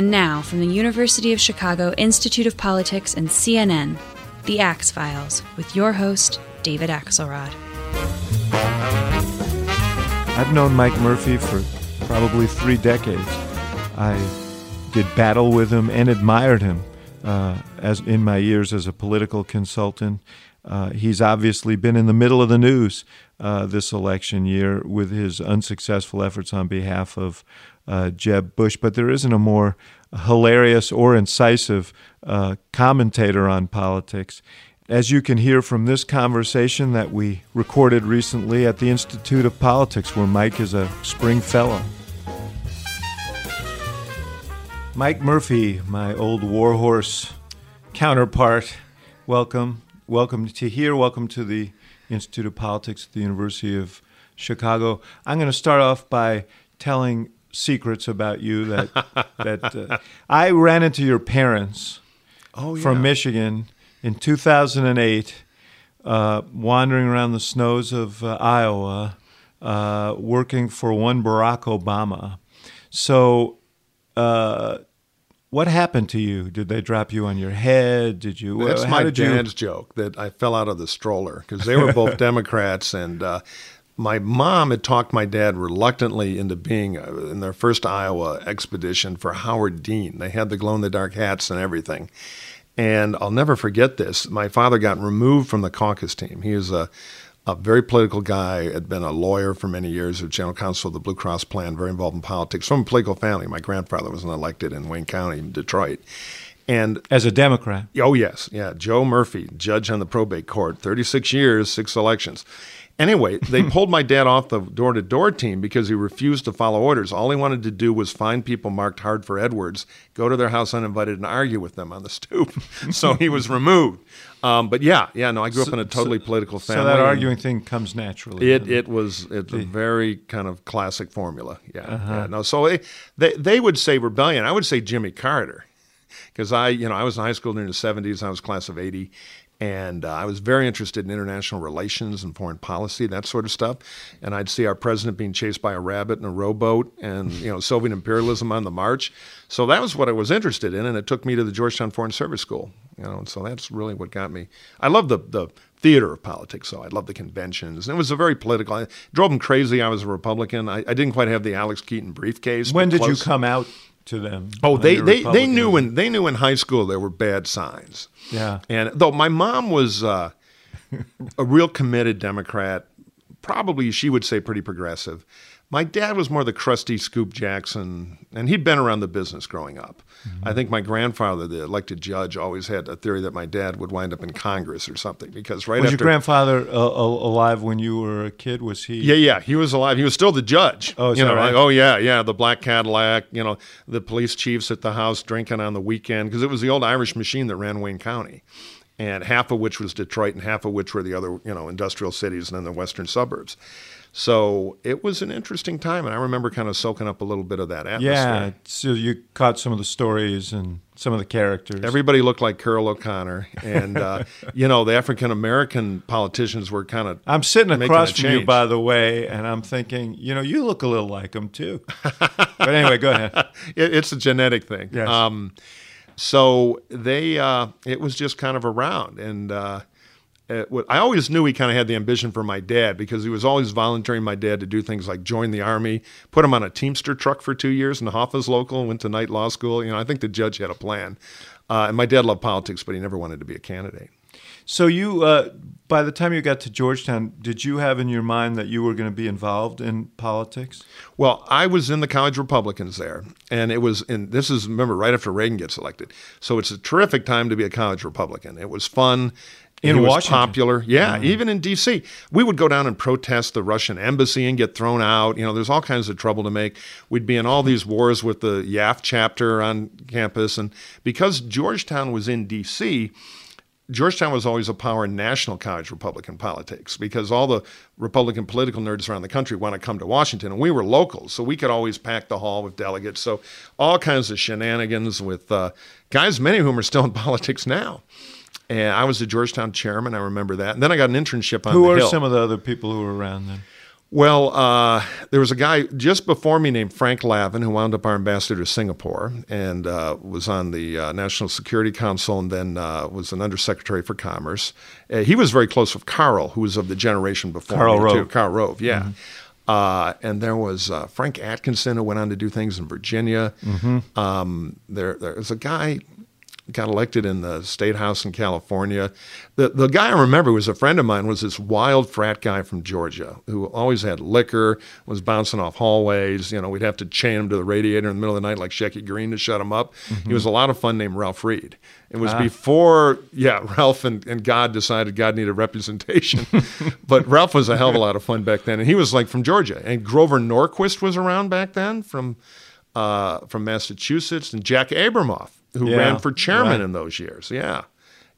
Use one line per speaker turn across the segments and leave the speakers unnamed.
And now, from the University of Chicago Institute of Politics and CNN, The Axe Files, with your host, David Axelrod.
I've known Mike Murphy for probably three decades. I did battle with him and admired him uh, as in my years as a political consultant. Uh, he's obviously been in the middle of the news uh, this election year with his unsuccessful efforts on behalf of uh, Jeb Bush, but there isn't a more hilarious or incisive uh, commentator on politics. As you can hear from this conversation that we recorded recently at the Institute of Politics, where Mike is a spring fellow. Mike Murphy, my old warhorse counterpart, welcome. Welcome to here. Welcome to the Institute of Politics at the University of Chicago. I'm going to start off by telling secrets about you that that uh, I ran into your parents
oh, yeah.
from Michigan in 2008, uh, wandering around the snows of uh, Iowa, uh, working for one Barack Obama. So uh, what happened to you? Did they drop you on your head? Did you?
That's my dad's
you...
joke that I fell out of the stroller because they were both Democrats, and uh, my mom had talked my dad reluctantly into being uh, in their first Iowa expedition for Howard Dean. They had the glow in the dark hats and everything. And I'll never forget this. My father got removed from the caucus team. He is a a very political guy, had been a lawyer for many years, a general counsel of the Blue Cross plan, very involved in politics, from a political family. My grandfather was elected in Wayne County, Detroit. And
as a Democrat.
Oh, yes. Yeah. Joe Murphy, judge on the probate court, 36 years, six elections. Anyway, they pulled my dad off the door to door team because he refused to follow orders. All he wanted to do was find people marked hard for Edwards, go to their house uninvited, and argue with them on the stoop. so he was removed. Um, but yeah, yeah, no, I grew up in a totally
so,
political family.
So that arguing thing comes naturally.
It it was it's a very kind of classic formula. Yeah, uh-huh. yeah no. So they, they they would say rebellion. I would say Jimmy Carter because I, you know, I was in high school during the 70s. I was class of 80. And uh, I was very interested in international relations and foreign policy, that sort of stuff. And I'd see our president being chased by a rabbit in a rowboat and, you know, Soviet imperialism on the march. So that was what I was interested in. And it took me to the Georgetown Foreign Service School, you know, and so that's really what got me. I love the, the theater of politics, so I love the conventions. And it was a very political. I drove them crazy. I was a Republican. I, I didn't quite have the Alex Keaton briefcase.
When did
close.
you come out to them.
Oh, they they, they knew in they knew in high school there were bad signs.
Yeah.
And though my mom was uh, a real committed Democrat, probably she would say pretty progressive. My dad was more the crusty Scoop Jackson, and he'd been around the business growing up. Mm-hmm. I think my grandfather, the elected judge, always had a theory that my dad would wind up in Congress or something because right
was
after,
your grandfather uh, alive when you were a kid? Was he?
Yeah, yeah, he was alive. He was still the judge.
Oh,
you know,
right?
like, oh yeah, yeah, the black Cadillac. You know, the police chiefs at the house drinking on the weekend because it was the old Irish machine that ran Wayne County and half of which was Detroit, and half of which were the other, you know, industrial cities and then the western suburbs. So it was an interesting time, and I remember kind of soaking up a little bit of that atmosphere.
Yeah, so you caught some of the stories and some of the characters.
Everybody looked like Carroll O'Connor, and uh, you know the African American politicians were kind of.
I'm sitting across from you, by the way, and I'm thinking, you know, you look a little like them too. but anyway, go ahead.
It, it's a genetic thing.
Yes.
Um, so they, uh, it was just kind of around, and. Uh, I always knew he kind of had the ambition for my dad because he was always volunteering my dad to do things like join the army, put him on a Teamster truck for two years in the Hoffa's local, went to night law school. You know, I think the judge had a plan. Uh, and my dad loved politics, but he never wanted to be a candidate.
So you, uh, by the time you got to Georgetown, did you have in your mind that you were going to be involved in politics?
Well, I was in the college Republicans there, and it was in. This is remember right after Reagan gets elected, so it's a terrific time to be a college Republican. It was fun
in
he
Washington.
was popular. Yeah, mm-hmm. even in D.C., we would go down and protest the Russian embassy and get thrown out. You know, there's all kinds of trouble to make. We'd be in all these wars with the YAF chapter on campus, and because Georgetown was in D.C. Georgetown was always a power in national college Republican politics because all the Republican political nerds around the country want to come to Washington, and we were locals, so we could always pack the hall with delegates. So all kinds of shenanigans with uh, guys, many of whom are still in politics now. And I was the Georgetown chairman. I remember that. And then I got an internship on
who
the
are
Hill.
some of the other people who were around then?
Well, uh, there was a guy just before me named Frank Lavin who wound up our ambassador to Singapore and uh, was on the uh, National Security Council and then uh, was an undersecretary for commerce. Uh, he was very close with Karl, who was of the generation before
Karl
me
Rove.
too. Karl Rove, yeah. Mm-hmm. and there was Frank Atkinson who went on to do things in Virginia. Mm-hmm. Um, there, there was a guy got elected in the state house in California. The the guy I remember was a friend of mine was this wild frat guy from Georgia who always had liquor, was bouncing off hallways. You know, we'd have to chain him to the radiator in the middle of the night like Shecky Greene to shut him up. Mm-hmm. He was a lot of fun named Ralph Reed. It was ah. before, yeah, Ralph and, and God decided God needed representation. but Ralph was a hell of a lot of fun back then. And he was like from Georgia. And Grover Norquist was around back then from uh, from Massachusetts, and Jack Abramoff who yeah, ran for chairman right. in those years. Yeah.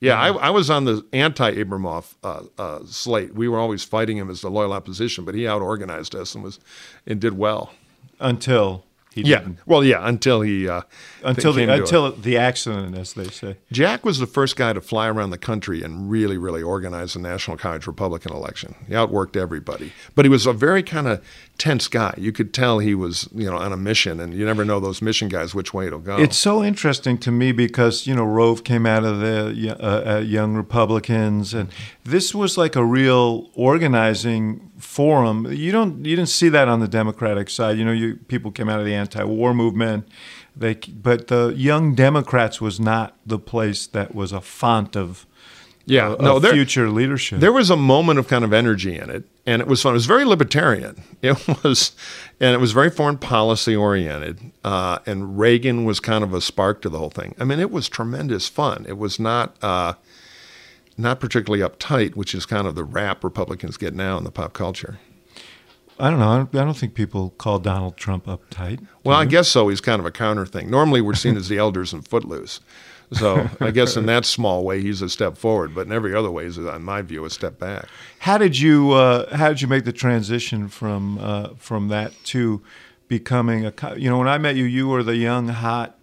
Yeah, I, I, was on the anti-Abramoff uh, uh, slate. We were always fighting him as the loyal opposition, but he out-organized us and was and did well
until
he yeah. Didn't. Well, yeah, until he uh,
until the until it. the accident, as they say.
Jack was the first guy to fly around the country and really, really organize the National College Republican election. He outworked everybody, but he was a very kind of tense guy. You could tell he was, you know, on a mission, and you never know those mission guys which way it'll go.
It's so interesting to me because you know Rove came out of the uh, uh, Young Republicans, and this was like a real organizing forum. You don't you didn't see that on the Democratic side. You know, you people came out of the anti-war movement. They, but the Young Democrats was not the place that was a font of
yeah,
uh,
no, there,
future leadership.
There was a moment of kind of energy in it, and it was fun. It was very libertarian. It was, and it was very foreign policy oriented. Uh, and Reagan was kind of a spark to the whole thing. I mean, it was tremendous fun. It was not. Uh, not particularly uptight, which is kind of the rap Republicans get now in the pop culture.
I don't know. I don't, I don't think people call Donald Trump uptight.
Well? I guess so. He's kind of a counter thing. Normally, we're seen as the elders and Footloose. So I guess in that small way, he's a step forward, but in every other way, he's, in my view, a step back.
How did you uh, How did you make the transition from uh, from that to becoming a? You know, when I met you, you were the young, hot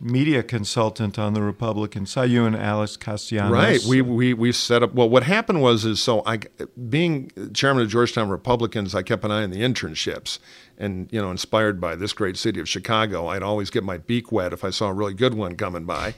media consultant on the Republican side. You and Alex Castellanos.
Right. We, we, we set up, well, what happened was, is so I, being chairman of Georgetown Republicans, I kept an eye on the internships. And, you know, inspired by this great city of Chicago, I'd always get my beak wet if I saw a really good one coming by.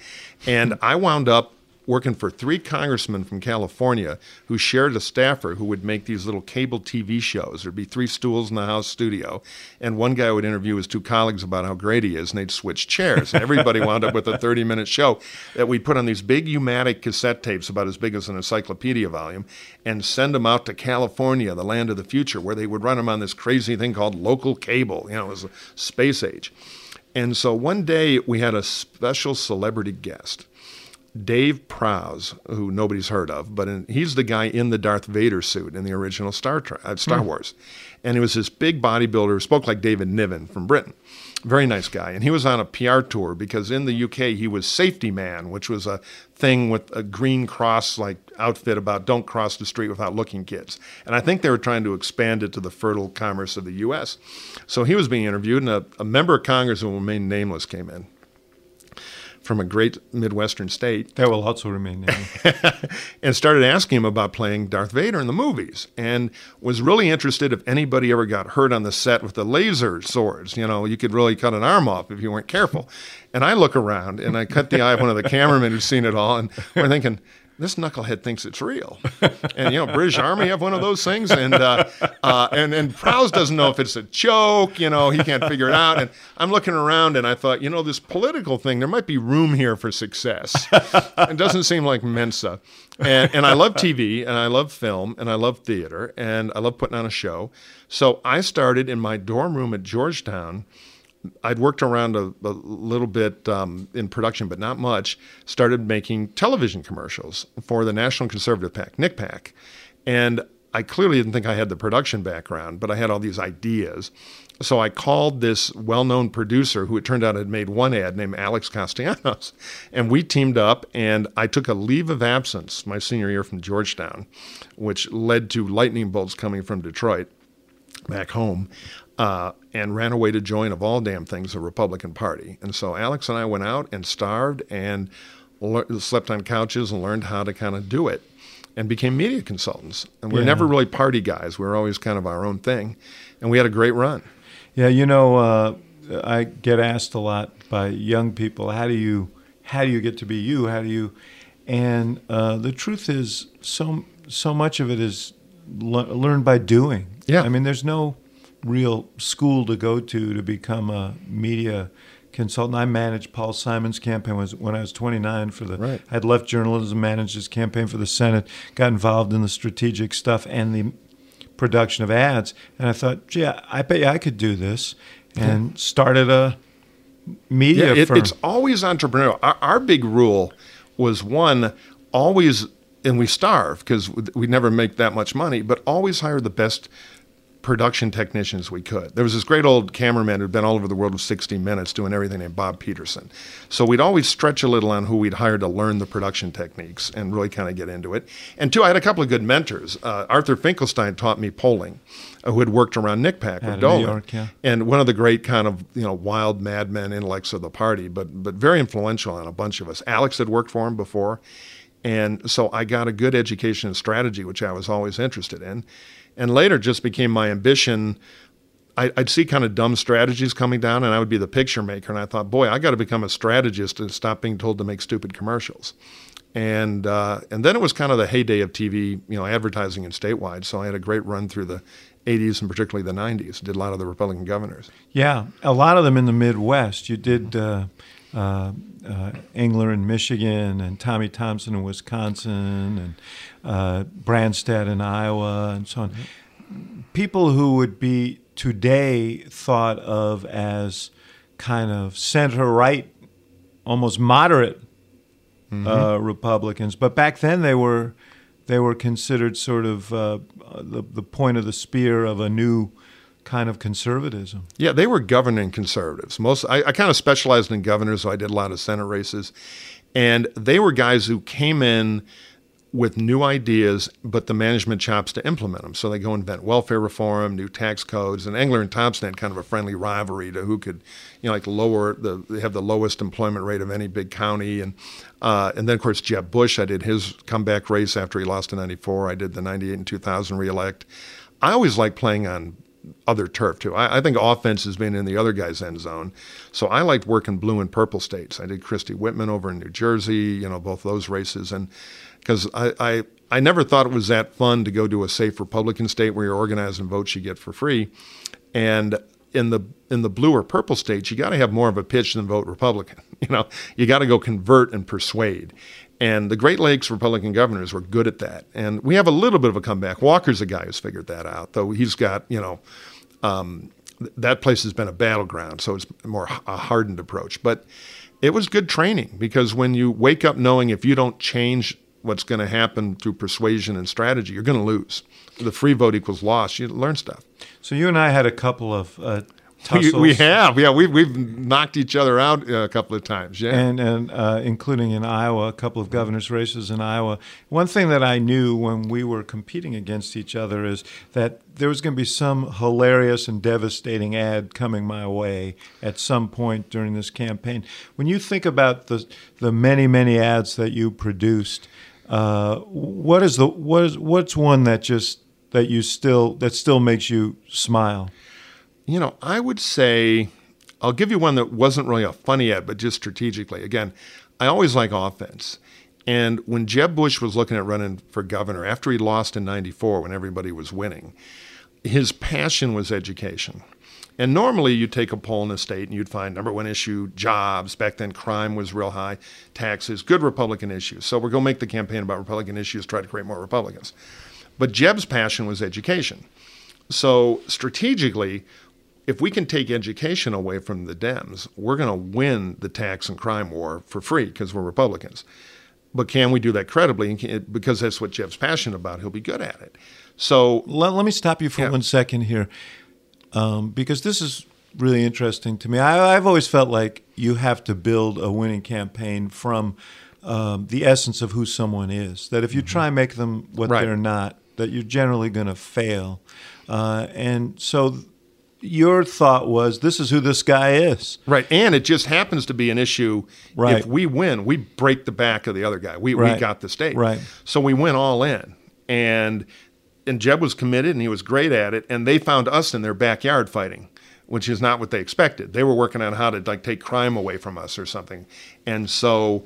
And I wound up working for three congressmen from California who shared a staffer who would make these little cable TV shows. There'd be three stools in the House studio, and one guy would interview his two colleagues about how great he is, and they'd switch chairs. And everybody wound up with a 30 minute show that we put on these big U-matic cassette tapes about as big as an encyclopedia volume and send them out to California, the land of the future, where they would run them on this crazy thing called local cable. You know, it was a space age. And so one day we had a special celebrity guest Dave Prowse, who nobody's heard of, but in, he's the guy in the Darth Vader suit in the original Star Trek, uh, Star hmm. Wars, and he was this big bodybuilder, who spoke like David Niven from Britain, very nice guy, and he was on a PR tour because in the UK he was safety man, which was a thing with a green cross like outfit about don't cross the street without looking kids, and I think they were trying to expand it to the fertile commerce of the U.S. So he was being interviewed, and a, a member of Congress who remained nameless came in from a great Midwestern state.
That will also remain
and started asking him about playing Darth Vader in the movies and was really interested if anybody ever got hurt on the set with the laser swords. You know, you could really cut an arm off if you weren't careful. And I look around and I cut the eye of one of the cameramen who's seen it all, and we're thinking, this knucklehead thinks it's real. And you know, British Army have one of those things, and uh, uh, and and Prowse doesn't know if it's a joke. You know, he can't figure it out. And I'm looking around, and I thought, you know, this political thing, there might be room here for success. it doesn't seem like Mensa. And and I love TV, and I love film, and I love theater, and I love putting on a show. So I started in my dorm room at Georgetown I'd worked around a, a little bit um, in production, but not much. Started making television commercials for the National Conservative PAC, NCPAC. And I clearly didn't think I had the production background, but I had all these ideas. So I called this well known producer who it turned out had made one ad named Alex Castellanos. And we teamed up, and I took a leave of absence my senior year from Georgetown, which led to lightning bolts coming from Detroit back home uh, and ran away to join, of all damn things, the Republican Party. And so Alex and I went out and starved and le- slept on couches and learned how to kind of do it. and became media consultants. And we were
Yeah.
never really party guys. We were always kind of our own thing, and we had a great run.
Yeah, you know, uh, I get asked a lot by young people, how do you how do you get to be you? How do you? And uh, the truth is, so so much of it is le- learned by doing.
Yeah.
I mean, there's no real school to go to to become a media consultant. I managed Paul Simon's campaign was when I was 29 for the.
Right.
I'd left journalism, managed his campaign for the Senate, got involved in the strategic stuff and the production of ads, and I thought, gee, I bet you I could do this, and started a media
Yeah, it,
firm.
it's always entrepreneurial. Our, our big rule was one, always, and we starve because we never make that much money, but always hire the best production technicians we could. There was this great old cameraman who'd been all over the world with 60 Minutes doing everything named Bob Peterson. So we'd always stretch a little on who we'd hire to learn the production techniques and really kind of get into it. And two, I had a couple of good mentors. Uh, Arthur Finkelstein taught me polling, uh, who had worked around
NCPAC
with
New
Dolan
York, yeah.
and one of the great kind of you know wild madmen intellects of the party, but but very influential on a bunch of us. Alex had worked for him before, and so I got a good education in strategy, which I was always interested in, and later just became my ambition. I, I'd see kind of dumb strategies coming down, and I would be the picture maker. And I thought, boy, I got to become a strategist and stop being told to make stupid commercials. And uh, and then it was kind of the heyday of TV, you know, advertising and statewide. So I had a great run through the 80s and particularly the 90s. Did a lot of the Republican governors.
Yeah, a lot of them in the Midwest. You did uh, uh, uh, Engler in Michigan, and Tommy Thompson in Wisconsin, and uh, Branstad in Iowa, and so on. People who would be today thought of as kind of center right, almost moderate uh, Republicans, but back then they were they were considered sort of uh, the the point of the spear of a new kind of conservatism.
Yeah, they were governing conservatives. Most I, I kind of specialized in governors, so I did a lot of Senate races, and they were guys who came in with new ideas, but the management chops to implement them. So they go invent welfare reform, new tax codes, and Engler and Thompson had kind of a friendly rivalry to who could, you know, like lower the they have the lowest employment rate of any big county, and uh, and then of course Jeb Bush, I did his comeback race after he lost in '94. I did the '98 and 2000 reelect. I always like playing on other turf too. I, I think offense has been in the other guy's end zone. So I liked working blue and purple states. I did Christie Whitman over in New Jersey, you know, both those races. And because I, I, I never thought it was that fun to go to a safe Republican state where you're organizing votes you get for free. And in the in the blue or purple states, you got to have more of a pitch than vote Republican. You know, you got to go convert and persuade. And the Great Lakes Republican governors were good at that. And we have a little bit of a comeback. Walker's a guy who's figured that out, though he's got, you know, um, th- that place has been a battleground, so it's more a hardened approach. But it was good training because when you wake up knowing if you don't change what's going to happen through persuasion and strategy, you're going to lose. The free vote equals loss. You learn stuff.
So you and I had a couple of uh,
We,
tussles,
we have, yeah, we've, we've knocked each other out a couple of times. Yeah.
and and uh, including in Iowa, a couple of governors' races in Iowa. One thing that I knew when we were competing against each other is that there was going to be some hilarious and devastating ad coming my way at some point during this campaign. When you think about the the many many ads that you produced, uh, what is the what is what's one that just that you still that still makes you smile?
You know, I would say I'll give you one that wasn't really a funny ad, but just strategically. Again, I always like offense. And when Jeb Bush was looking at running for governor after he lost in 94 when everybody was winning, his passion was education. And normally you'd take a poll in a state and you'd find number one issue, jobs. Back then crime was real high, taxes, good Republican issues. So we're going to make the campaign about Republican issues, try to create more Republicans. But Jeb's passion was education. So strategically, if we can take education away from the Dems, we're going to win the tax and crime war for free because we're Republicans. But can we do that credibly? And can, because that's what Jeb's passionate about, he'll be good at it. So
Let, let me stop you for
Yeah.
one second here, um, because this is really interesting to me. I, I've always felt like you have to build a winning campaign from um, the essence of who someone is. That if you try and make them what
Right.
they're not, that you're generally going to fail. Uh, and so your thought was this is who this guy is.
Right. And it just happens to be an issue.
Right.
If we win, we break the back of the other guy. We,
Right.
we got the state.
Right.
So we went all in. And and Jeb was committed and he was great at it. And they found us in their backyard fighting, which is not what they expected. They were working on how to like take crime away from us or something. And so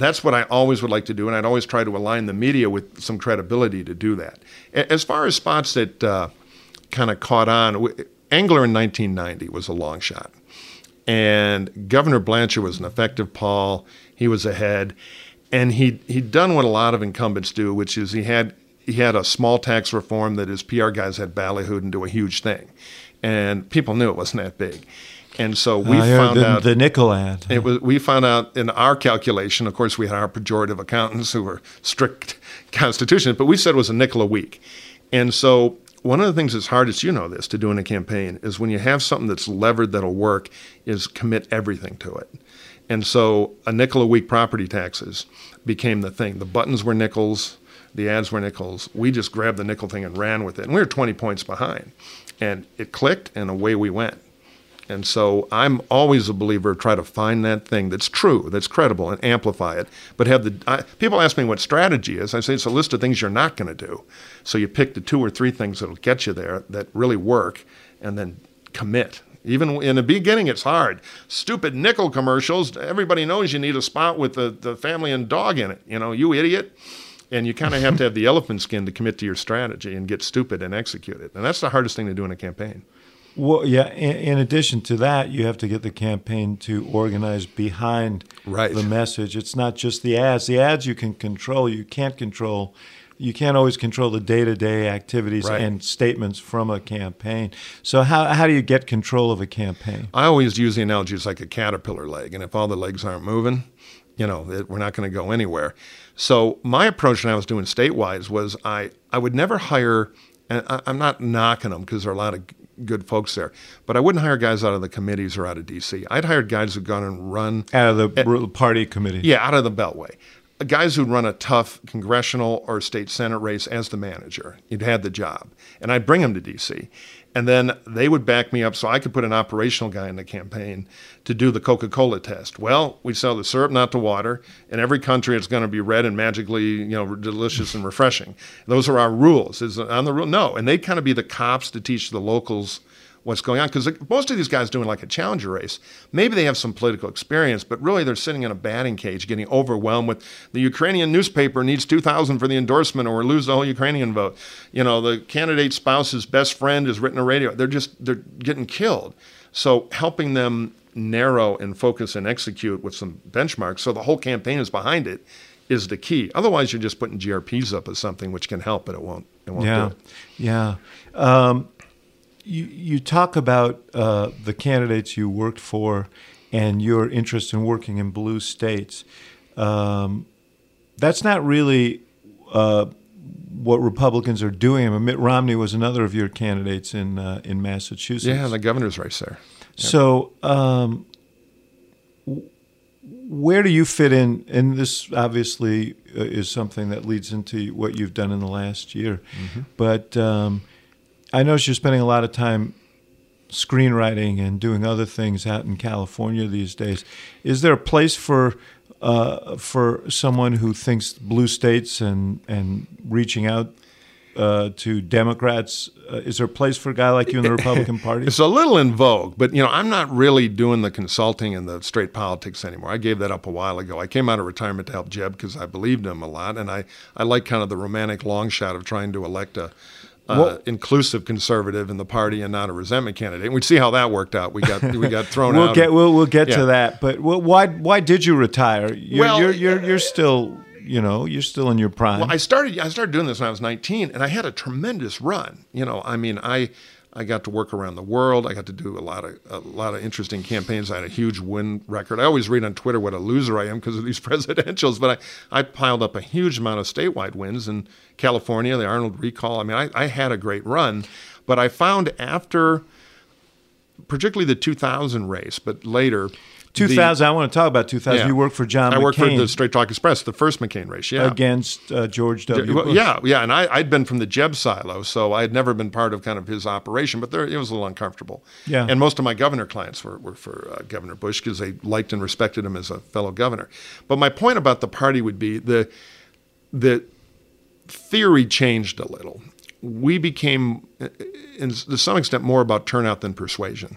that's what I always would like to do, and I'd always try to align the media with some credibility to do that. As far as spots that uh, kind of caught on, Engler in 1990 was a long shot, and Governor Blanchard was an effective Paul. He was ahead, and he he'd done what a lot of incumbents do, which is he had he had a small tax reform that his PR guys had ballyhooed into a huge thing, and people knew it wasn't that big, and so we
I
found
the,
out
the nickel ad.
it was. We found out in our calculation. Of course, we had our pejorative accountants who were strict constitutionists, but we said it was a nickel a week. And so, one of the things that's hardest, you know, this to do in a campaign is when you have something that's levered that'll work, is commit everything to it. And so, a nickel a week property taxes became the thing. The buttons were nickels, the ads were nickels. We just grabbed the nickel thing and ran with it, and we were 20 points behind. And it clicked, and away we went. And so I'm always a believer try to find that thing that's true, that's credible, and amplify it. But have the I, people ask me what strategy is. I say it's a list of things you're not going to do. So you pick the two or three things that'll get you there that really work, and then commit. Even in the beginning, it's hard. Stupid nickel commercials. Everybody knows you need a spot with the, the family and dog in it. You know, you idiot. And you kind of have to have the elephant skin to commit to your strategy and get stupid and execute it. And that's the hardest thing to do in a campaign.
Well, yeah. In, in addition to that, you have to get the campaign to organize behind
Right.
the message. It's not just the ads. The ads you can control. You can't control. You can't always control the day-to-day activities
Right.
and statements from a campaign. So how how do you get control of a campaign?
I always use the analogy it's like a caterpillar leg, and if all the legs aren't moving, you know, it, we're not going to go anywhere. So my approach when I was doing statewide was I I would never hire, and I, I'm not knocking them because there are a lot of good folks there, but I wouldn't hire guys out of the committees or out of D.C. I'd hired guys who'd gone and run
Out of the eh, r- party committee.
yeah, out of the Beltway. Guys who'd run a tough congressional or state senate race as the manager. You'd had the job. And I'd bring them to D.C. And then they would back me up so I could put an operational guy in the campaign to do the Coca Cola test. Well, we sell the syrup, not the water. In every country, it's going to be red and magically, you know, delicious and refreshing. Those are our rules. Is on the rule? No. And they'd kind of be the cops to teach the locals what's going on because most of these guys doing like a challenger race. Maybe they have some political experience but really they're sitting in a batting cage getting overwhelmed with the ukrainian newspaper needs 2000 for the endorsement or lose the whole ukrainian vote. You know the candidate's spouse's best friend has written a radio. They're just they're getting killed. So helping them narrow and focus and execute with some benchmarks so the whole campaign is behind it is the key. Otherwise you're just putting grps up as something which can help but it won't it won't
Yeah,
do it.
Yeah. Um, you you talk about uh, the candidates you worked for and your interest in working in blue states. Um, that's not really uh, what Republicans are doing. I mean, Mitt Romney was another of your candidates in uh, in Massachusetts.
yeah the governor's race there
So, um, where do you fit in? And this obviously uh, is something that leads into what you've done in the last year. But um, I notice you're spending a lot of time screenwriting and doing other things out in California these days. Is there a place for uh, for someone who thinks blue states and and reaching out uh, to Democrats? Uh, is there a place for a guy like you in the Republican Party?
It's a little in vogue, but you know, I'm not really doing the consulting and the straight politics anymore. I gave that up a while ago. I came out of retirement to help Jeb because I believed him a lot, and I, I like kind of the romantic long shot of trying to elect a uh, inclusive conservative in the party and not a resentment candidate. And we'd see how that worked out. We got we got thrown
We'll
out.
get we'll we'll get
Yeah.
to that. But wh- why why did you retire? You're,
Well,
you're you're you're still you know you're still in your prime.
Well, I started I started doing this when I was 19, and I had a tremendous run. You know, I mean, I I got to work around the world. I got to do a lot of a lot of interesting campaigns. I had a huge win record. I always read on Twitter what a loser I am because of these presidentials, but I, I piled up a huge amount of statewide wins in California, the Arnold recall. I mean, I, I had a great run, but I found after particularly the 2000 race, but later.
2000. I want to talk about 2000.
Yeah.
You worked for John. McCain.
I
McCain
worked for the Straight Talk Express, the first McCain race. Yeah,
against uh, George W. Bush.
yeah, yeah, and I, I'd been from the Jeb silo, so I had never been part of kind of his operation, but there, it was a little uncomfortable.
Yeah.
and most of my governor clients were, were for uh, Governor Bush because they liked and respected him as a fellow governor. But my point about the party would be the the theory changed a little. We became, uh, in, to some extent, more about turnout than persuasion.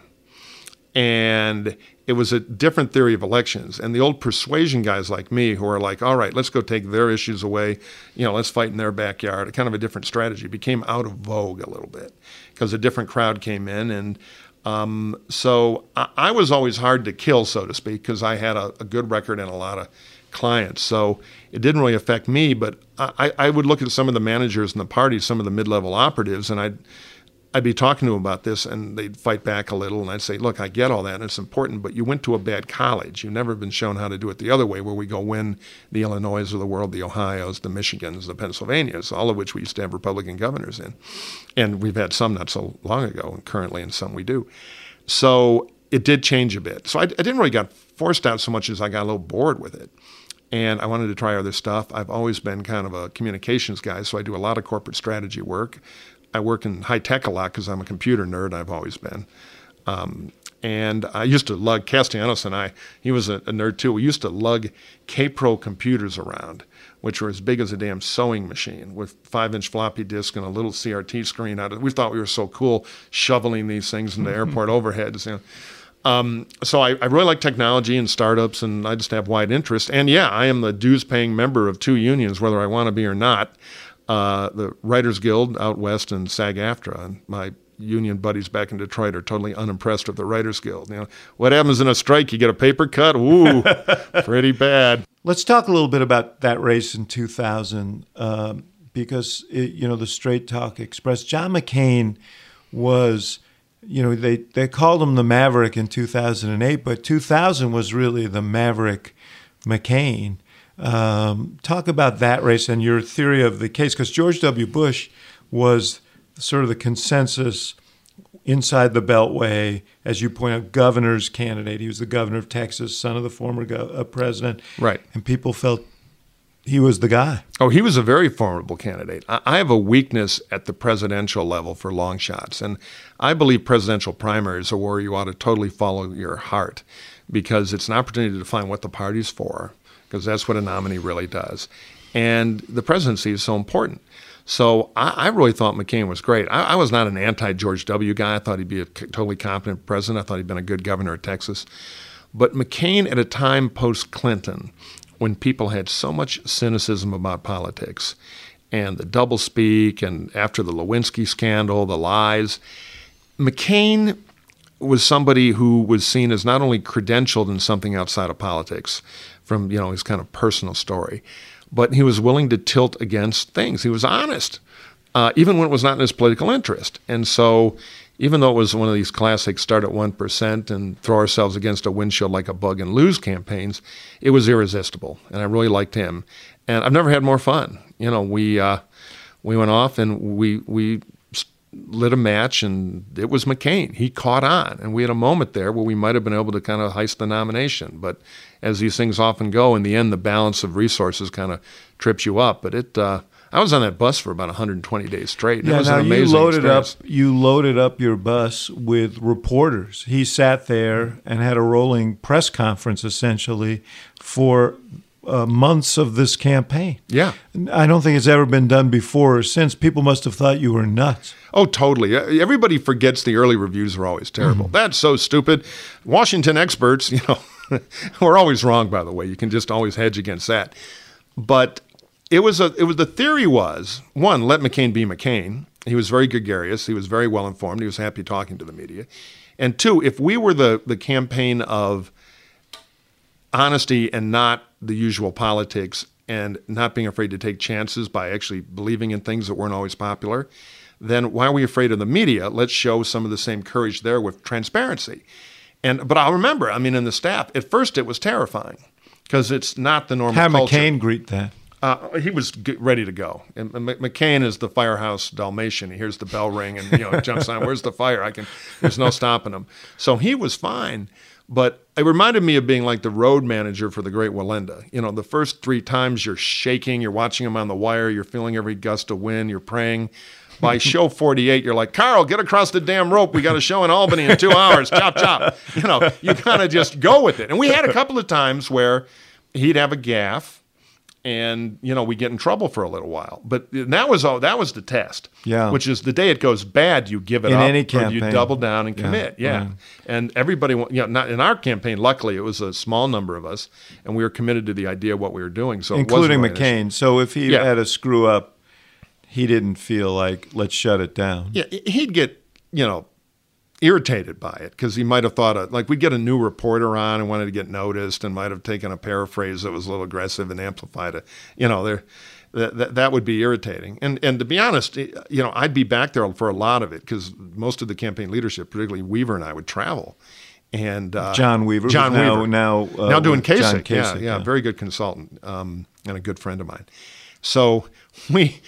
And it was a different theory of elections. And the old persuasion guys like me, who are like, all right, let's go take their issues away, you know, let's fight in their backyard, kind of a different strategy, became out of vogue a little bit because a different crowd came in. And um, so I, I, was always hard to kill, so to speak, because I had a, a good record and a lot of clients. So it didn't really affect me, but I, I would look at some of the managers in the party, some of the mid level operatives, and I'd I'd be talking to them about this, and they'd fight back a little, and I'd say, "Look, I get all that, and it's important, but you went to a bad college. You've never been shown how to do it the other way, where we go win the Illinois of the world, the Ohio's, the Michigans, the Pennsylvanias, all of which we used to have Republican governors in, and we've had some not so long ago, and currently, and some we do. So it did change a bit. So I, I didn't really get forced out so much as I got a little bored with it and I wanted to try other stuff. I've always been kind of a communications guy, so I do a lot of corporate strategy work. I work in high tech a lot because I'm a computer nerd. I've always been. Um, and I used to lug Castellanos and I. He was a, a nerd too. We used to lug Kaypro computers around, which were as big as a damn sewing machine, with five-inch floppy disk and a little CRT screen out. of We thought we were so cool shoveling these things into airport overheads. You know. Um, so I, I, really like technology and startups, and I just have wide interest. And yeah, I am the dues-paying member of two unions, whether I want to be or not. Uh, the Writers Guild out west and SAG-AFTRA. And my union buddies back in Detroit are totally unimpressed with the Writers Guild. You know, what happens in a strike? You get a paper cut. Ooh, pretty bad.
Let's talk a little bit about that race in 2000, um, because it, you know the Straight Talk Express. John McCain was you know, they, they called him the Maverick in 2008, but 2000 was really the Maverick McCain. Um, talk about that race and your theory of the case, because George W. Bush was sort of the consensus inside the Beltway, as you point out, governor's candidate. He was the governor of Texas, son of the former go- uh, president.
Right.
And people felt he was the guy.
Oh, he was a very formidable candidate. I have a weakness at the presidential level for long shots. And I believe presidential primaries are where you ought to totally follow your heart because it's an opportunity to define what the party's for, because that's what a nominee really does. And the presidency is so important. So I, I really thought McCain was great. I, I was not an anti George W. guy. I thought he'd be a totally competent president. I thought he'd been a good governor of Texas. But McCain, at a time post Clinton, when people had so much cynicism about politics and the doublespeak and after the Lewinsky scandal, the lies, McCain was somebody who was seen as not only credentialed in something outside of politics from you know his kind of personal story, but he was willing to tilt against things. He was honest, uh, even when it was not in his political interest. And so even though it was one of these classic start at 1% and throw ourselves against a windshield like a bug and lose campaigns, it was irresistible. And I really liked him. And I've never had more fun. You know, we, uh, we went off and we, we lit a match and it was McCain. He caught on. And we had a moment there where we might have been able to kind of heist the nomination. But as these things often go, in the end, the balance of resources kind of trips you up. But it, uh, I was on that bus for about 120 days straight.
Yeah,
it was
now
an amazing
you loaded
experience.
up you loaded up your bus with reporters. He sat there and had a rolling press conference essentially for uh, months of this campaign.
Yeah.
I don't think it's ever been done before or since. People must have thought you were nuts.
Oh, totally. Uh, Everybody forgets the early reviews are always terrible.
Mm-hmm.
That's so stupid. Washington experts, you know, we're always wrong. By the way, you can just always hedge against that. But it was a it was the theory was one let McCain be McCain. He was very gregarious. He was very well informed. He was happy talking to the media. And two, if we were the the campaign of honesty and not the usual politics and not being afraid to take chances by actually believing in things that weren't always popular, then why are we afraid of the media? Let's show some of the same courage there with transparency. And but I'll remember, I mean, in the staff, at first it was terrifying because it's not the normal
How
culture.
McCain greet that?
Uh, he was g- ready to go. And M- McCain is the firehouse Dalmatian. He hears the bell ring and you know jumps on. Where's the fire? I can. There's no stopping him. So he was fine. But it reminded me of being like the road manager for the Great Wallenda. You know, the first three times you're shaking, you're watching him on the wire, you're feeling every gust of wind, you're praying. By show 48, you're like, Karl, get across the damn rope. We got a show in Albany in two hours. chop, chop. You know, you kind of just go with it. And we had a couple of times where he'd have a gaffe and you know we get in trouble for a little while. But that was all. That was the test.
Yeah.
Which is the day it goes bad, you give it
In
up,
any
or you double down and commit. Yeah.
right.
And everybody, you know, not in our campaign. Luckily, it was a small number of us, and we were committed to the idea of what we were doing. So
including
really.
McCain. So if he
Yeah.
had a screw up, he didn't feel like let's shut it down.
Yeah, he'd get you know irritated by it because he might have thought of, like we'd get a new reporter on and wanted to get noticed and might have taken a paraphrase that was a little aggressive and amplified it. You know, there that, that that would be irritating. And and to be honest, you know, I'd be back there for a lot of it because most of the campaign leadership, particularly Weaver and I, would travel. And uh,
John Weaver,
John
now-
Weaver,
now, uh,
now doing
John
Kasich. yeah,
Kasich,
yeah,
yeah.
very good consultant um, and a good friend of mine. So we,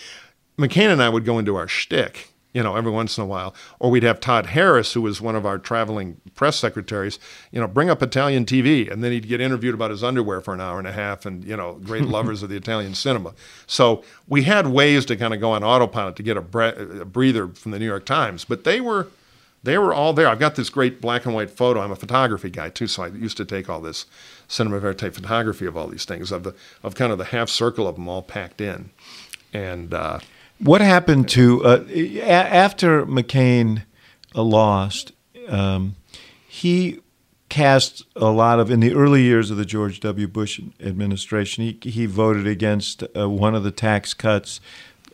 McCain and I would go into our shtick, you know, every once in a while, or we'd have Todd Harris, who was one of our traveling press secretaries, you know, bring up Italian TV, and then he'd get interviewed about his underwear for an hour and a half, and you know, great lovers of the Italian cinema. So we had ways to kind of go on autopilot to get a, bre- a breather from the New York Times, but they were. They were all there. I've got this great black and white photo. I'm a photography guy too, so I used to take all this cinema verite photography of all these things, of the of kind of the half circle of them all packed in. And uh,
What happened to uh, after McCain uh, lost? Um, he cast a lot of in the early years of the George W. Bush administration. He he voted against uh, one of the tax cuts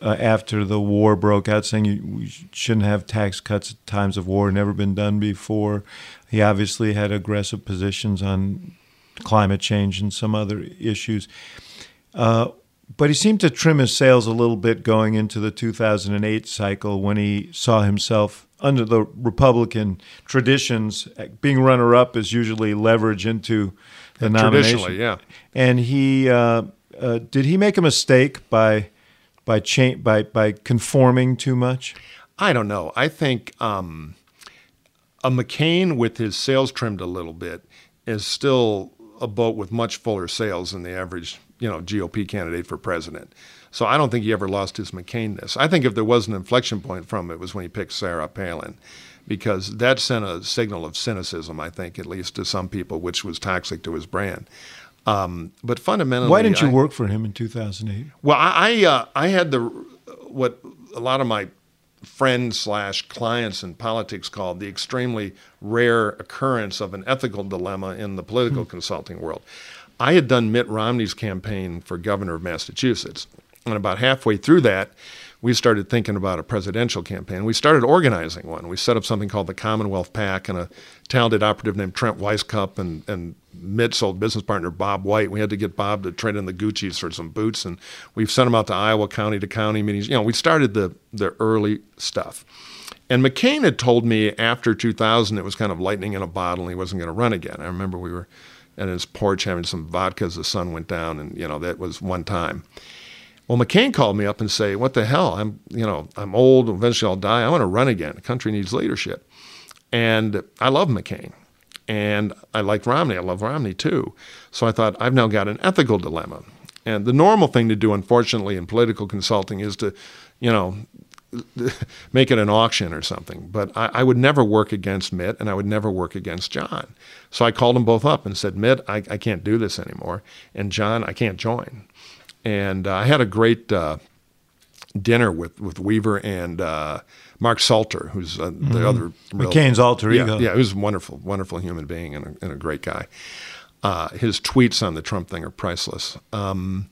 uh, after the war broke out, saying you, we shouldn't have tax cuts at times of war. Never been done before. He obviously had aggressive positions on climate change and some other issues. Uh, but he seemed to trim his sails a little bit going into the 2008 cycle when he saw himself under the Republican traditions. Being runner up is usually leverage into the nomination.
traditionally, yeah.
And he uh, uh, did he make a mistake by by cha- by by conforming too much?
I don't know. I think um, a McCain with his sails trimmed a little bit is still a boat with much fuller sails than the average, you know, GOP candidate for president. So I don't think he ever lost his McCainness. I think if there was an inflection point from it, it was when he picked Sarah Palin, because that sent a signal of cynicism. I think, at least to some people, which was toxic to his brand. Um, but fundamentally,
Why didn't you
I-
work for him in 2008?
well, I I, uh, I had the what a lot of my friends slash clients in politics called the extremely rare occurrence of an ethical dilemma in the political consulting world. I had done Mitt Romney's campaign for governor of Massachusetts, and about halfway through that, we started thinking about a presidential campaign. We started organizing one. We set up something called the Commonwealth PAC, and a talented operative named Trent Wisecup and, and Mitt's old business partner Bob White. We had to get Bob to trade in the Gucci's for some boots, and we've sent him out to Iowa county to county meetings. You know, we started the the early stuff. And McCain had told me after 2000 it was kind of lightning in a bottle and he wasn't going to run again. I remember we were at his porch having some vodka as the sun went down, and you know that was one time. Well, McCain called me up and say, "What the hell? I'm, you know, I'm old. Eventually, I'll die. I want to run again. The country needs leadership." And I love McCain, and I like Romney. I love Romney too. So I thought I've now got an ethical dilemma. And the normal thing to do, unfortunately, in political consulting is to, you know, make it an auction or something. But I, I would never work against Mitt, and I would never work against John. So I called them both up and said, Mitt, I, I can't do this anymore, and John, I can't join. And uh, I had a great uh, dinner with, with Weaver and uh, Mark Salter, who's uh, the other real-
McCain's alter
yeah,
ego.
Yeah, he was a wonderful, wonderful human being and a, and a great guy. Uh, his tweets on the Trump thing are priceless. Um,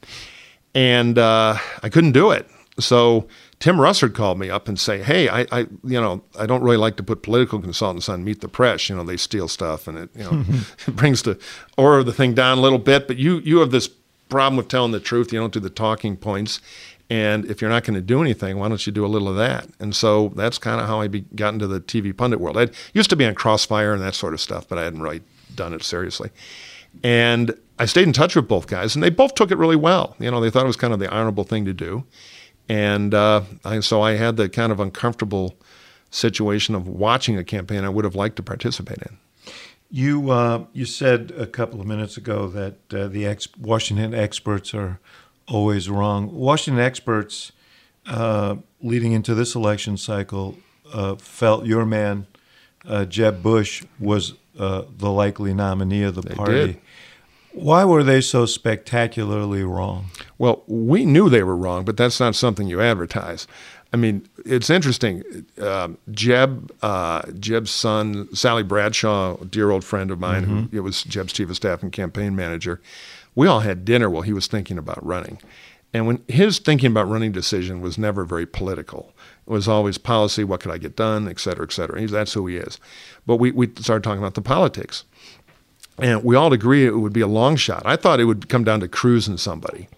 and uh, I couldn't do it. So Tim Russert called me up and say, "Hey, I, I, you know, I don't really like to put political consultants on Meet the Press. You know, they steal stuff, and it, you know, it brings the aura of the thing down a little bit. But you, you have this problem with telling the truth. You don't do the talking points." And if you're not going to do anything, why don't you do a little of that? And so that's kind of how I be, got into the TV pundit world. I used to be on Crossfire and that sort of stuff, but I hadn't really done it seriously. And I stayed in touch with both guys, and they both took it really well. You know, they thought it was kind of the honorable thing to do. And uh, I, so I had the kind of uncomfortable situation of watching a campaign I would have liked to participate in.
You uh, you said a couple of minutes ago that uh, the ex- Washington experts are always wrong. Washington experts, uh, leading into this election cycle, uh, felt your man uh, Jeb Bush was uh, the likely nominee of the
They
party.
did.
Why were they so spectacularly wrong?
Well, we knew they were wrong, but that's not something you advertise. I mean, it's interesting. Um, Jeb, uh, Jeb's son, Sally Bradshaw, a dear old friend of mine, who it was Jeb's chief of staff and campaign manager. We all had dinner while he was thinking about running, and when his thinking about running decision was never very political. It was always policy. What could I get done, et cetera, et cetera. He's, that's who he is. But we we started talking about the politics. And we all agree it would be a long shot. I thought it would come down to Cruz and somebody.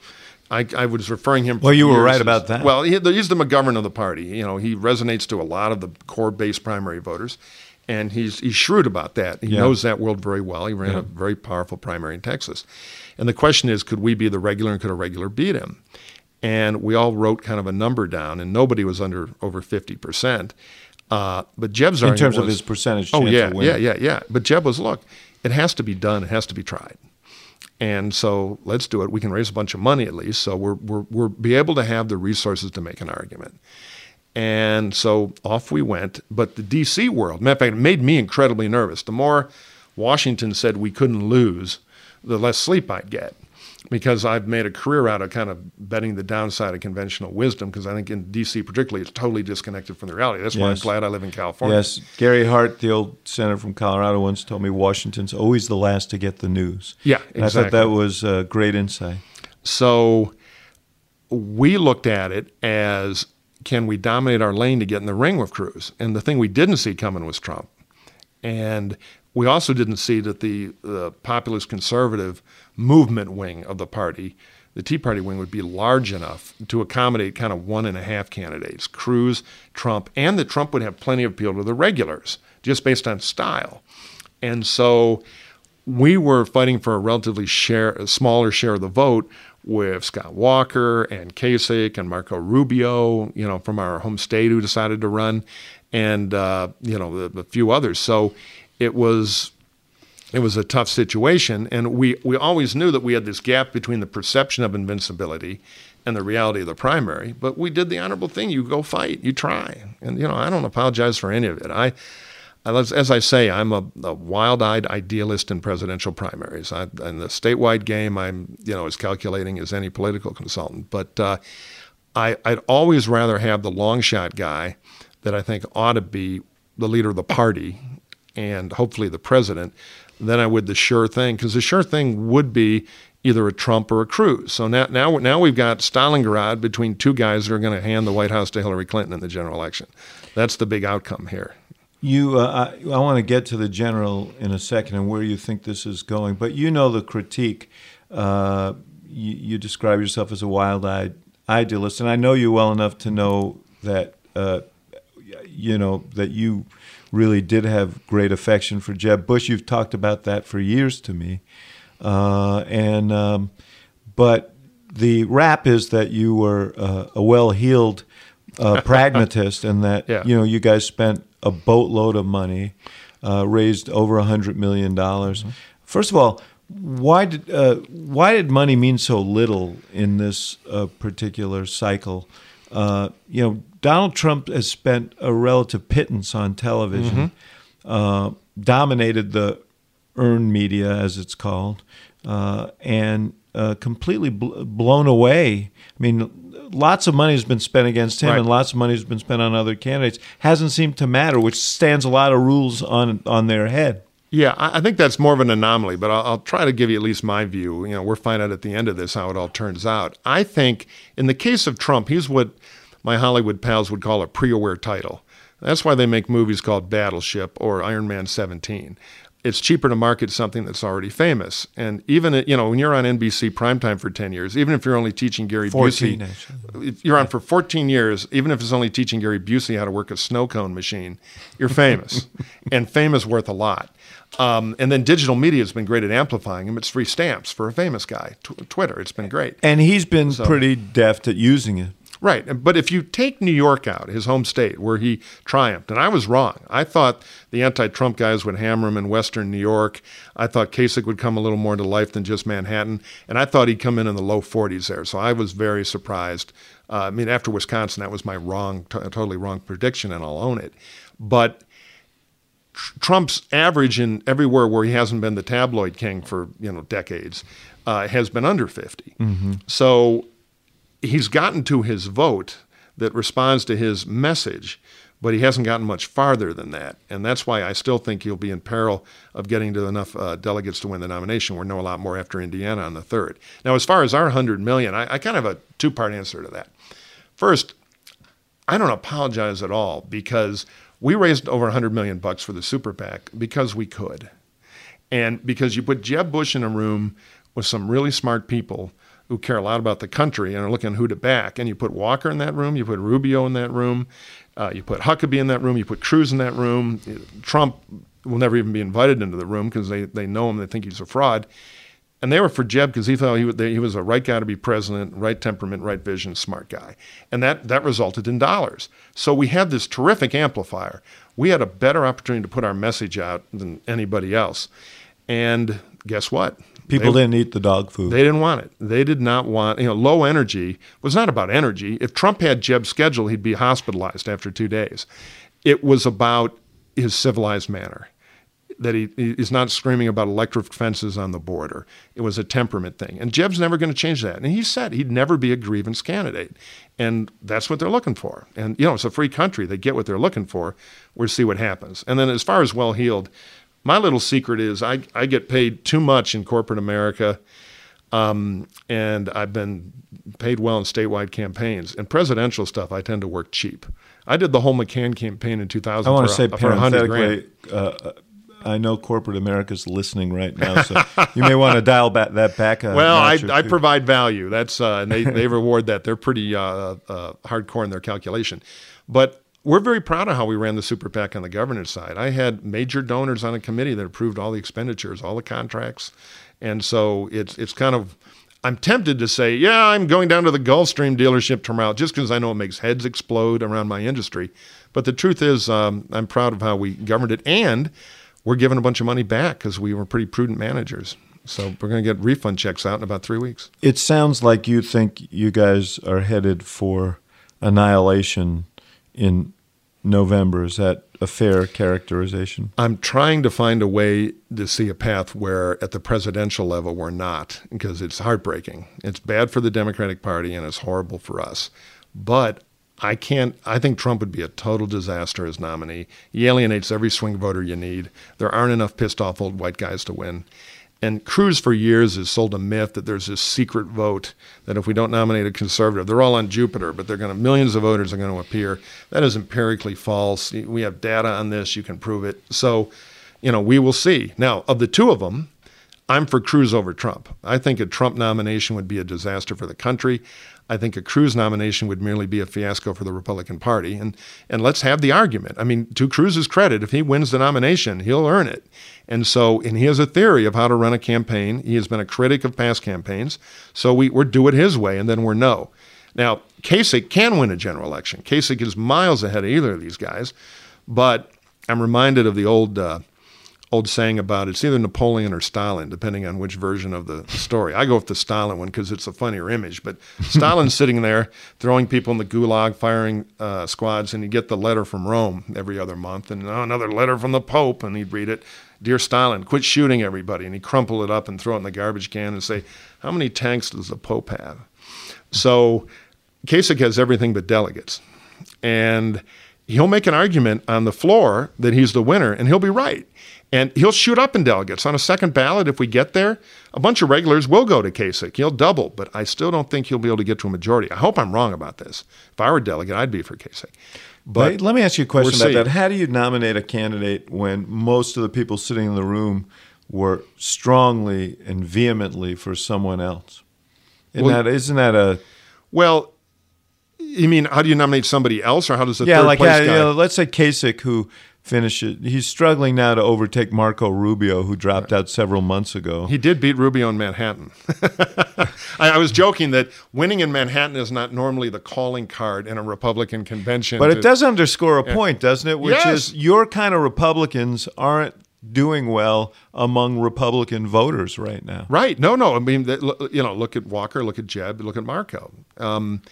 I, I was referring him.
Well, you were right
as-
about that.
Well, he, he's the McGovern of the party. You know, he resonates to a lot of the core base primary voters, and he's he's shrewd about that. He
Yeah.
knows that world very well. He ran a very powerful primary in Texas, and the question is, could we be the regular and could a regular beat him? And we all wrote kind of a number down, and nobody was under over fifty percent. Uh, but Jeb's
In terms of his percentage
Oh yeah, yeah, yeah, yeah. But Jeb was, look, it has to be done. It has to be tried. And so let's do it. We can raise a bunch of money at least, so we're we're we're be able to have the resources to make an argument. And so off we went. But the D.C. world, matter of fact, it made me incredibly nervous. The more Washington said we couldn't lose, the less sleep I'd get. Because I've made a career out of kind of betting the downside of conventional wisdom, because I think in D.C. particularly, it's totally disconnected from the reality. That's why I'm glad I live in California.
Yes, Gary Hart, the old senator from Colorado, once told me Washington's always the last to get the news.
Yeah,
And I thought that was uh, great insight.
So we looked at it as can we dominate our lane to get in the ring with Cruz? And the thing we didn't see coming was Trump. And we also didn't see that the, the populist conservative movement wing of the party, the Tea Party wing, would be large enough to accommodate kind of one and a half candidates Cruz, Trump, and that Trump would have plenty of appeal to the regulars just based on style. And so we were fighting for a relatively share, a smaller share of the vote with Scott Walker and Kasich and Marco Rubio, you know, from our home state who decided to run, and uh, you know, a, a few others. So it was it was a tough situation, and we we always knew that we had this gap between the perception of invincibility and the reality of the primary. But we did the honorable thing: you go fight, you try, and you know, I don't apologize for any of it. I As I say, I'm a, a wild-eyed idealist in presidential primaries. I, in the statewide game, I'm you know as calculating as any political consultant. But uh, I, I'd always rather have the long shot guy that I think ought to be the leader of the party and hopefully the president than I would the sure thing because the sure thing would be either a Trump or a Cruz. So now now now we've got Stalingrad between two guys that are going to hand the White House to Hillary Clinton in the general election. That's the big outcome here.
You, uh, I, I want to get to the general in a second and where you think this is going, but you know the critique. Uh, you, you describe yourself as a wild-eyed idealist, and I know you well enough to know that uh, you know that you really did have great affection for Jeb Bush. You've talked about that for years to me, uh, and um, but the rap is that you were uh, a well-heeled uh, pragmatist, and that
Yeah.
you know you guys spent a boatload of money, uh, raised over a hundred million dollars. First of all, why did uh, why did money mean so little in this uh, particular cycle? Uh, you know, Donald Trump has spent a relative pittance on television, uh, dominated the earned media, as it's called, uh, and uh, completely bl- blown away. I mean, lots of money has been spent against him,
Right.
and lots of money has been spent on other candidates. Hasn't seemed to matter, which stands a lot of rules on on their head.
Yeah, I I think that's more of an anomaly, but I'll, I'll try to give you at least my view. You know, we'll find out at the end of this how it all turns out. I think in the case of Trump, he's what my Hollywood pals would call a pre-aware title. That's why they make movies called Battleship or Iron Man 17. It's cheaper to market something that's already famous. And even, you know, when you're on NBC primetime for 10 years, even if you're only teaching Gary
14,
Busey,
actually.
you're on for 14 years, even if it's only teaching Gary Busey how to work a snow cone machine, you're famous. and fame is worth a lot. Um, and then digital media has been great at amplifying him. It's free stamps for a famous guy. Tw- Twitter, it's been great.
And he's been pretty deft at using it.
Right. But if you take New York out, his home state, where he triumphed, and I was wrong. I thought the anti Trump guys would hammer him in Western New York. I thought Kasich would come a little more to life than just Manhattan. And I thought he'd come in in the low 40s there. So I was very surprised. Uh, I mean, after Wisconsin, that was my wrong, t- totally wrong prediction, and I'll own it. But Trump's average in everywhere where he hasn't been the tabloid king for you know decades uh, has been under 50. Mm-hmm. So he's gotten to his vote that responds to his message, but he hasn't gotten much farther than that. And that's why I still think he'll be in peril of getting to enough uh, delegates to win the nomination. We'll know a lot more after Indiana on the third. Now, as far as our 100 million, I, I kind of have a two part answer to that. First, I don't apologize at all because we raised over 100 million bucks for the super PAC because we could. And because you put Jeb Bush in a room with some really smart people who care a lot about the country and are looking who to back. And you put Walker in that room, you put Rubio in that room, uh, you put Huckabee in that room, you put Cruz in that room. Trump will never even be invited into the room because they, they know him, they think he's a fraud. And they were for Jeb because he thought he, he was a right guy to be president, right temperament, right vision, smart guy. And that, that resulted in dollars. So we had this terrific amplifier. We had a better opportunity to put our message out than anybody else. And guess what?
People they, didn't eat the dog food.
They didn't want it. They did not want, you know, low energy was not about energy. If Trump had Jeb's schedule, he'd be hospitalized after two days. It was about his civilized manner, that he he's not screaming about electric fences on the border. It was a temperament thing. And Jeb's never going to change that. And he said he'd never be a grievance candidate. And that's what they're looking for. And, you know, it's a free country. They get what they're looking for. We'll see what happens. And then as far as well heeled, my little secret is I, I get paid too much in corporate America, um, and I've been paid well in statewide campaigns. And presidential stuff, I tend to work cheap. I did the whole McCain campaign in 2000
I want
to
say
for 100 grand.
Uh, I know corporate America's listening right now, so you may want to dial back that back.
well, I, I provide value. That's uh, and they, they reward that. They're pretty uh, uh, hardcore in their calculation, but we're very proud of how we ran the super PAC on the governance side. I had major donors on a committee that approved all the expenditures, all the contracts, and so it's it's kind of. I'm tempted to say, yeah, I'm going down to the Gulfstream dealership tomorrow just because I know it makes heads explode around my industry. But the truth is, um, I'm proud of how we governed it, and we're giving a bunch of money back because we were pretty prudent managers. So we're going to get refund checks out in about three weeks.
It sounds like you think you guys are headed for annihilation in November. Is that a fair characterization?
I'm trying to find a way to see a path where, at the presidential level, we're not, because it's heartbreaking. It's bad for the Democratic Party and it's horrible for us. But I can't. I think Trump would be a total disaster as nominee. He alienates every swing voter you need. There aren't enough pissed off old white guys to win. And Cruz, for years, has sold a myth that there's this secret vote that if we don't nominate a conservative, they're all on Jupiter, but they're going to millions of voters are going to appear. That is empirically false. We have data on this; you can prove it. So, you know, we will see. Now, of the two of them, I'm for Cruz over Trump. I think a Trump nomination would be a disaster for the country. I think a Cruz nomination would merely be a fiasco for the Republican Party. And and let's have the argument. I mean, to Cruz's credit, if he wins the nomination, he'll earn it. And so, and he has a theory of how to run a campaign. He has been a critic of past campaigns. So we, we're do it his way, and then we're no. Now, Kasich can win a general election. Kasich is miles ahead of either of these guys. But I'm reminded of the old uh, old saying about it's either Napoleon or Stalin, depending on which version of the story. I go with the Stalin one because it's a funnier image. But Stalin's sitting there throwing people in the gulag, firing uh, squads, and you get the letter from Rome every other month, and oh, another letter from the Pope, and he'd read it. Dear Stalin, quit shooting everybody. And he'd crumple it up and throw it in the garbage can and say, How many tanks does the Pope have? So Kasich has everything but delegates. And he'll make an argument on the floor that he's the winner, and he'll be right. And he'll shoot up in delegates. On a second ballot, if we get there, a bunch of regulars will go to Kasich. He'll double, but I still don't think he'll be able to get to a majority. I hope I'm wrong about this. If I were a delegate, I'd be for Kasich.
But let me ask you a question about that. How do you nominate a candidate when most of the people sitting in the room were strongly and vehemently for someone else? Isn't, well, that, isn't that a
well? You mean how do you nominate somebody else, or how does the
yeah,
third
like
place
how,
guy?
Know, let's say Kasich, who finish it. He's struggling now to overtake Marco Rubio, who dropped out several months ago.
He did beat Rubio in Manhattan. I, I, was joking that winning in Manhattan is not normally the calling card in a Republican convention.
But to, it does underscore a point, doesn't it? Which yes. is your kind of Republicans aren't doing well among Republican voters right now.
Right. No, no. I mean, you know, look at Walker, look at Jeb, look at Marco. Um,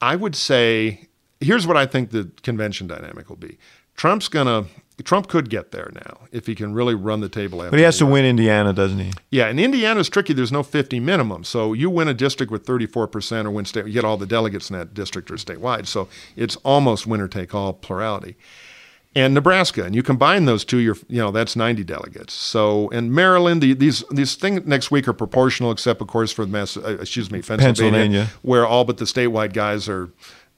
I would say here's what I think the convention dynamic will be. Trump's to Trump could get there now if he can really run the table.
But he has to win Indiana, doesn't he?
Yeah, and Indiana's tricky. There's no 50 minimum, so you win a district with 34 percent, or win state, you get all the delegates in that district or statewide. So it's almost winner take all plurality. And Nebraska, and you combine those two, you're you know that's 90 delegates. So and Maryland, the, these these things next week are proportional, except of course for Mass, uh, excuse me, Pennsylvania, Pennsylvania, where all but the statewide guys are,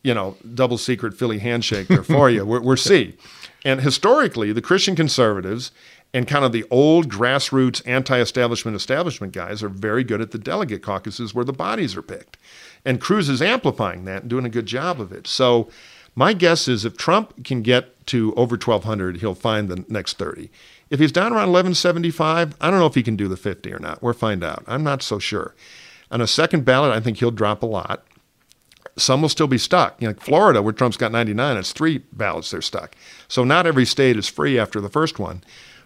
you know, double secret Philly handshake there for you. We're, we're C. And historically, the Christian conservatives and kind of the old grassroots anti-establishment establishment guys are very good at the delegate caucuses where the bodies are picked. And Cruz is amplifying that and doing a good job of it. So my guess is if Trump can get to over 1200, he'll find the next 30. If he's down around 1175, I don't know if he can do the 50 or not. We'll find out. I'm not so sure. On a second ballot, I think he'll drop a lot. Some will still be stuck. You know, Florida, where Trump's got 99, it's three ballots they're stuck. So not every state is free after the first one.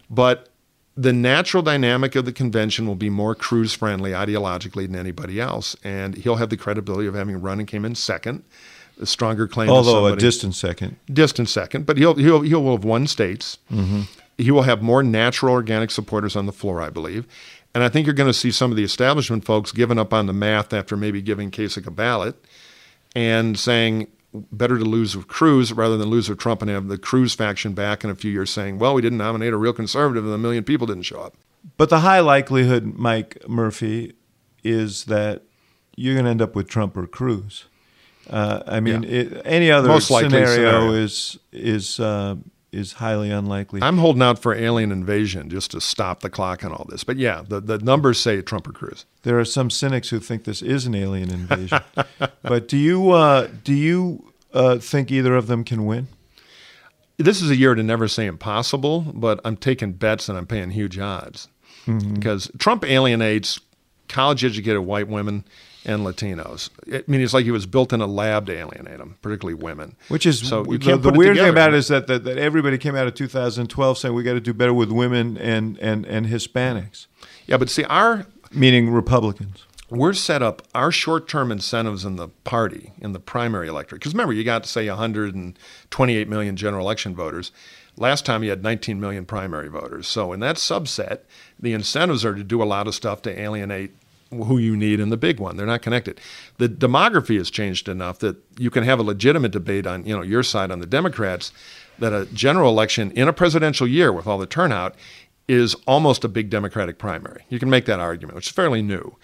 But the natural dynamic of the convention will be more Cruz friendly ideologically than anybody else. And he'll have the credibility of having run and came in second. A stronger claim.
Although a distant second.
Distant second. But he'll, he'll, he'll have won states. Mm-hmm. He will have more natural organic supporters on the floor, I believe. And I think you're going to see some of the establishment folks giving up on the math after maybe giving Kasich a ballot and saying better to lose with Cruz rather than lose with Trump and have the Cruz faction back in a few years saying, well, we didn't nominate a real conservative and a million people didn't show up.
But the high likelihood, Mike Murphy, is that you're going to end up with Trump or Cruz. Uh, I mean, yeah. it, any other scenario, scenario, is is uh, is highly unlikely.
I'm holding out for alien invasion just to stop the clock on all this. But yeah, the, the numbers say Trump or Cruz.
There are some cynics who think this is an alien invasion. but do you uh, do you uh, think either of them can win?
This is a year to never say impossible, but I'm taking bets and I'm paying huge odds mm-hmm. because Trump alienates college educated white women and Latinos. I mean, it's like he was built in a lab to alienate them, particularly women.
Which is so you can't the, the weird thing about it is that, that, that everybody came out of 2012 saying we got to do better with women and, and, and Hispanics.
Yeah, but see, our
meaning Republicans.
We're set up our short-term incentives in the party in the primary electorate. Because remember, you got to say 128 million general election voters. Last time you had 19 million primary voters. So in that subset, the incentives are to do a lot of stuff to alienate who you need in the big one. They're not connected. The demography has changed enough that you can have a legitimate debate on you know your side on the Democrats that a general election in a presidential year with all the turnout is almost a big Democratic primary. You can make that argument, which is fairly new.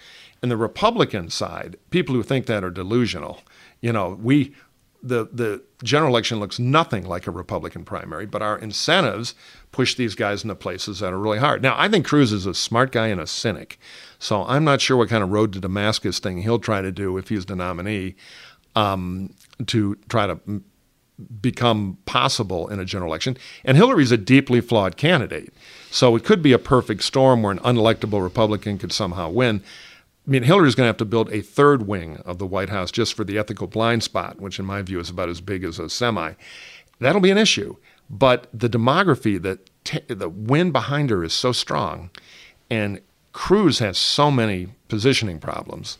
In the Republican side, people who think that are delusional. You know, we the the general election looks nothing like a Republican primary, but our incentives push these guys into places that are really hard. Now, I think Cruz is a smart guy and a cynic. So I'm not sure what kind of road to Damascus thing he'll try to do if he's the nominee um, to try to become possible in a general election. And Hillary's a deeply flawed candidate. So it could be a perfect storm where an unelectable Republican could somehow win. I mean, Hillary's going to have to build a third wing of the White House just for the ethical blind spot, which in my view is about as big as a semi. That'll be an issue. But the demography, the, t- the wind behind her is so strong. And Cruz has so many positioning problems,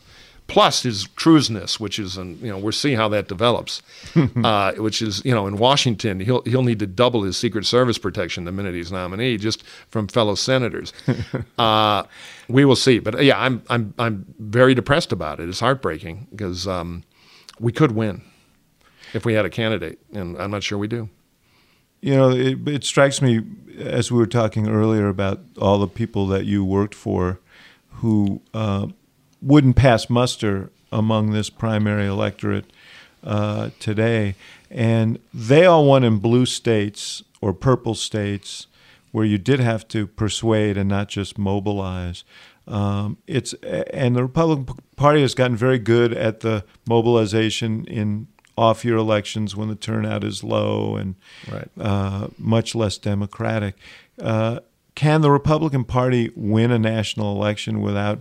plus his Cruzness, which is, an, you know, we'll see how that develops. uh, which is, you know, in Washington, he'll he'll need to double his Secret Service protection the minute he's nominee, just from fellow senators. uh, we will see, but yeah, I'm I'm I'm very depressed about it. It's heartbreaking because um, we could win if we had a candidate, and I'm not sure we do.
You know, it, it, strikes me as we were talking earlier about all the people that you worked for who uh, wouldn't pass muster among this primary electorate uh, today. And they all won in blue states or purple states where you did have to persuade and not just mobilize. Um, it's and the Republican Party has gotten very good at the mobilization in off year elections when the turnout is low and right. uh, much less democratic. Uh, can the Republican Party win a national election without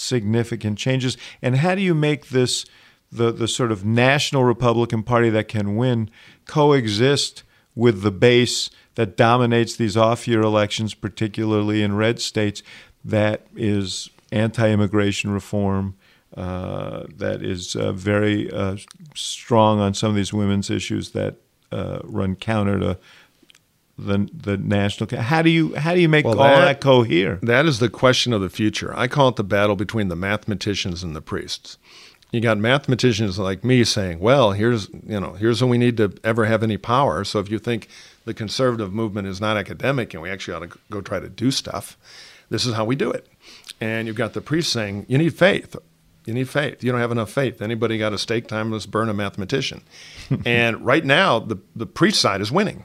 significant changes. And how do you make this the the sort of national Republican Party that can win coexist with the base that dominates these off-year elections, particularly in red states, that is anti-immigration reform, uh, that is uh, very uh, strong on some of these women's issues that uh, run counter to the the national. How do you how do you make well, all that, that cohere?
That is the question of the future. I call it the battle between the mathematicians and the priests. You got mathematicians like me saying, "Well, here's you know here's when we need to ever have any power." So if you think the conservative movement is not academic and we actually ought to go try to do stuff, this is how we do it. And you've got the priests saying, "You need faith." You need faith. You don't have enough faith. Anybody got a stake time? Let's burn a mathematician. and right now, the, the priest side is winning.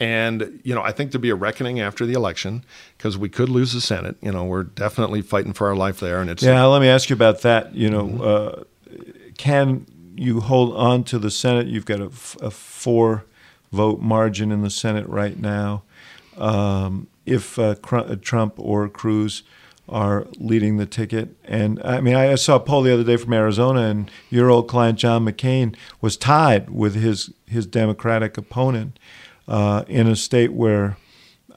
And, you know, I think there'll be a reckoning after the election because we could lose the Senate. You know, we're definitely fighting for our life there. And it's.
Yeah, let me ask you about that. You know, mm-hmm. uh, can you hold on to the Senate? You've got a, a four vote margin in the Senate right now. Um, if uh, uh, Trump or Cruz are leading the ticket. And I mean, I saw a poll the other day from Arizona, and your old client John McCain was tied with his his Democratic opponent uh, in a state where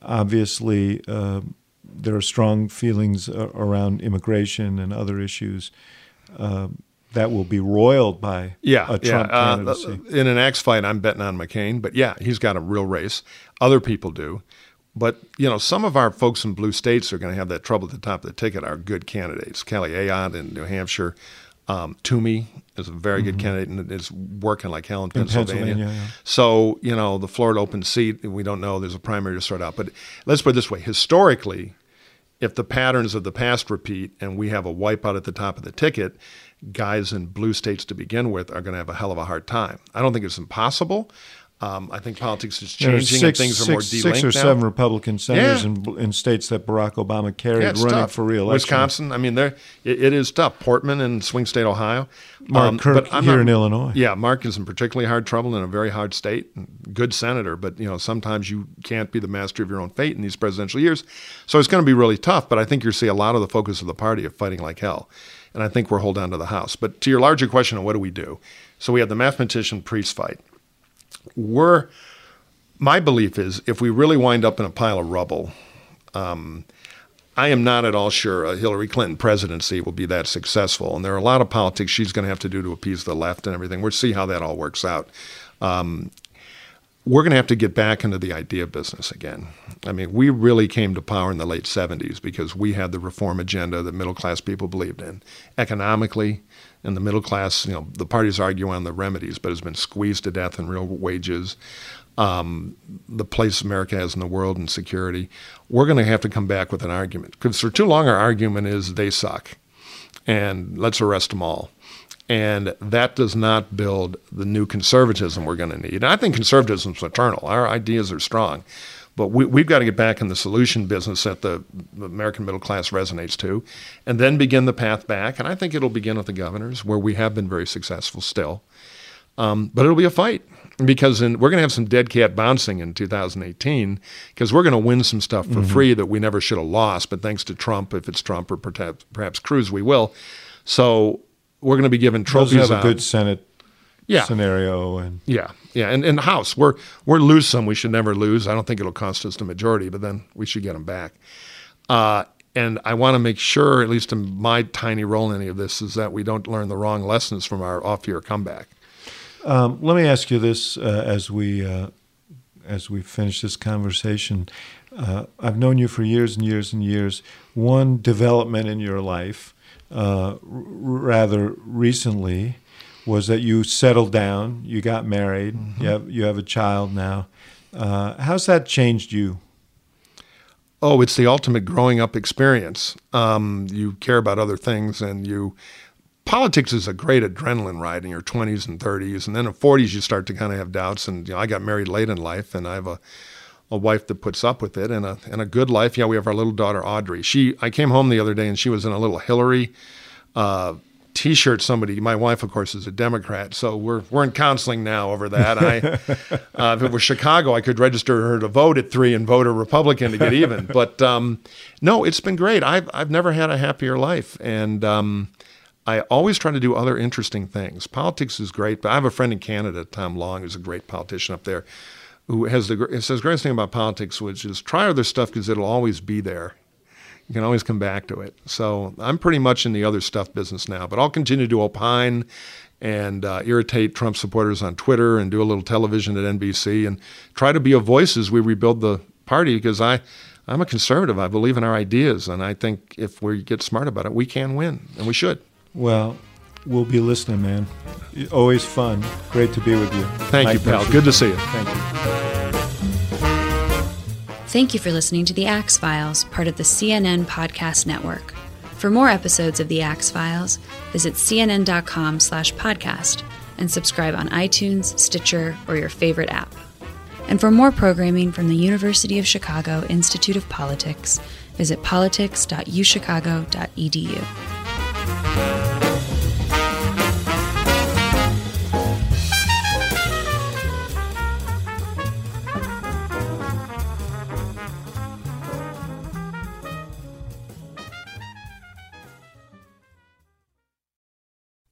obviously uh, there are strong feelings around immigration and other issues. Uh, that will be roiled by
yeah,
a Trump
yeah. Uh,
candidacy.
in an axe fight, I'm betting on McCain, but yeah, he's got a real race. Other people do. But you know, some of our folks in blue states are going to have that trouble at the top of the ticket. Are good candidates. Kelly Ayotte in New Hampshire, um, Toomey is a very good mm-hmm. candidate and is working like hell in Pennsylvania. Pennsylvania yeah. So you know, the Florida open seat, we don't know. There's a primary to sort out. But let's put it this way: historically, if the patterns of the past repeat and we have a wipeout at the top of the ticket, guys in blue states to begin with are going to have a hell of a hard time. I don't think it's impossible. Um, I think politics is changing six, and things are more
delinked Six or
now.
seven Republican senators yeah. in, in, states that Barack Obama carried
yeah,
running
tough.
for reelection.
Wisconsin, I mean, there it, it is tough. Portman and swing state Ohio.
Mark um, Kirk here not, in Illinois.
Yeah, Mark is in particularly hard trouble in a very hard state. Good senator, but you know sometimes you can't be the master of your own fate in these presidential years. So it's going to be really tough. But I think you'll see a lot of the focus of the party of fighting like hell, and I think we're holding on to the House. But to your larger question of what do we do? So we have the mathematician priest fight. We're my belief is if we really wind up in a pile of rubble, um, I am not at all sure a Hillary Clinton presidency will be that successful. And there are a lot of politics she's going to have to do to appease the left and everything. We'll see how that all works out. Um, we're going to have to get back into the idea business again. I mean, we really came to power in the late 70s because we had the reform agenda that middle class people believed in. Economically, in the middle class, you know, the parties argue on the remedies, but has been squeezed to death in real wages um, the place America has in the world and security, we're going to have to come back with an argument. Because for too long, our argument is they suck, and let's arrest them all. And that does not build the new conservatism we're going to need. And I think conservatism is eternal. Our ideas are strong. But we, have got to get back in the solution business that the, American middle class resonates to, and then begin the path back. And I think it'll begin with the governors, where we have been very successful still. Um, but it'll be a fight because in, we're going to have some dead cat bouncing in 2018 because we're going to win some stuff for mm-hmm. free that we never should have lost. But thanks to Trump, if it's Trump or perhaps, Cruz, we will. So we're going to be given trophies.
Those have
a
good Senate yeah. scenario and
yeah, yeah, and and the House we're we're lose some we should never lose. I don't think it'll cost us the majority, but then we should get them back. Uh, and I want to make sure, at least in my tiny role in any of this, is that we don't learn the wrong lessons from our off-year comeback.
Um, let me ask you this uh, as we uh, as we finish this conversation. Uh, I've known you for years and years and years. One development in your life, uh, r- rather recently, was that you settled down. You got married. Mm-hmm. You have you have a child now. Uh, how's that changed you?
Oh, it's the ultimate growing up experience. Um, you care about other things, and you politics is a great adrenaline ride in your 20s and 30s and then in 40s you start to kind of have doubts and you know, i got married late in life and i have a, a wife that puts up with it and a, and a good life yeah we have our little daughter audrey she i came home the other day and she was in a little hillary uh, T-shirt somebody. My wife, of course, is a Democrat, so we're we're in counseling now over that. I, uh, if it was Chicago, I could register her to vote at three and vote a Republican to get even. But um, no, it's been great. I've I've never had a happier life, and um, I always try to do other interesting things. Politics is great, but I have a friend in Canada, Tom Long, who's a great politician up there, who has the says greatest thing about politics, which is try other stuff because it'll always be there. You can always come back to it. So I'm pretty much in the other stuff business now, but I'll continue to opine and uh, irritate Trump supporters on Twitter and do a little television at NBC and try to be a voice as we rebuild the party because I, I'm a conservative. I believe in our ideas, and I think if we get smart about it, we can win, and we should.
Well, we'll be listening, man. Always fun. Great to be with you.
Thank you, pal. Good to see you.
Thank you.
Thank you for listening to The Axe Files, part of the CNN Podcast Network. For more episodes of The Axe Files, visit cnn.com slash podcast and subscribe on iTunes, Stitcher, or your favorite app. And for more programming from the University of Chicago Institute of Politics, visit politics.uchicago.edu.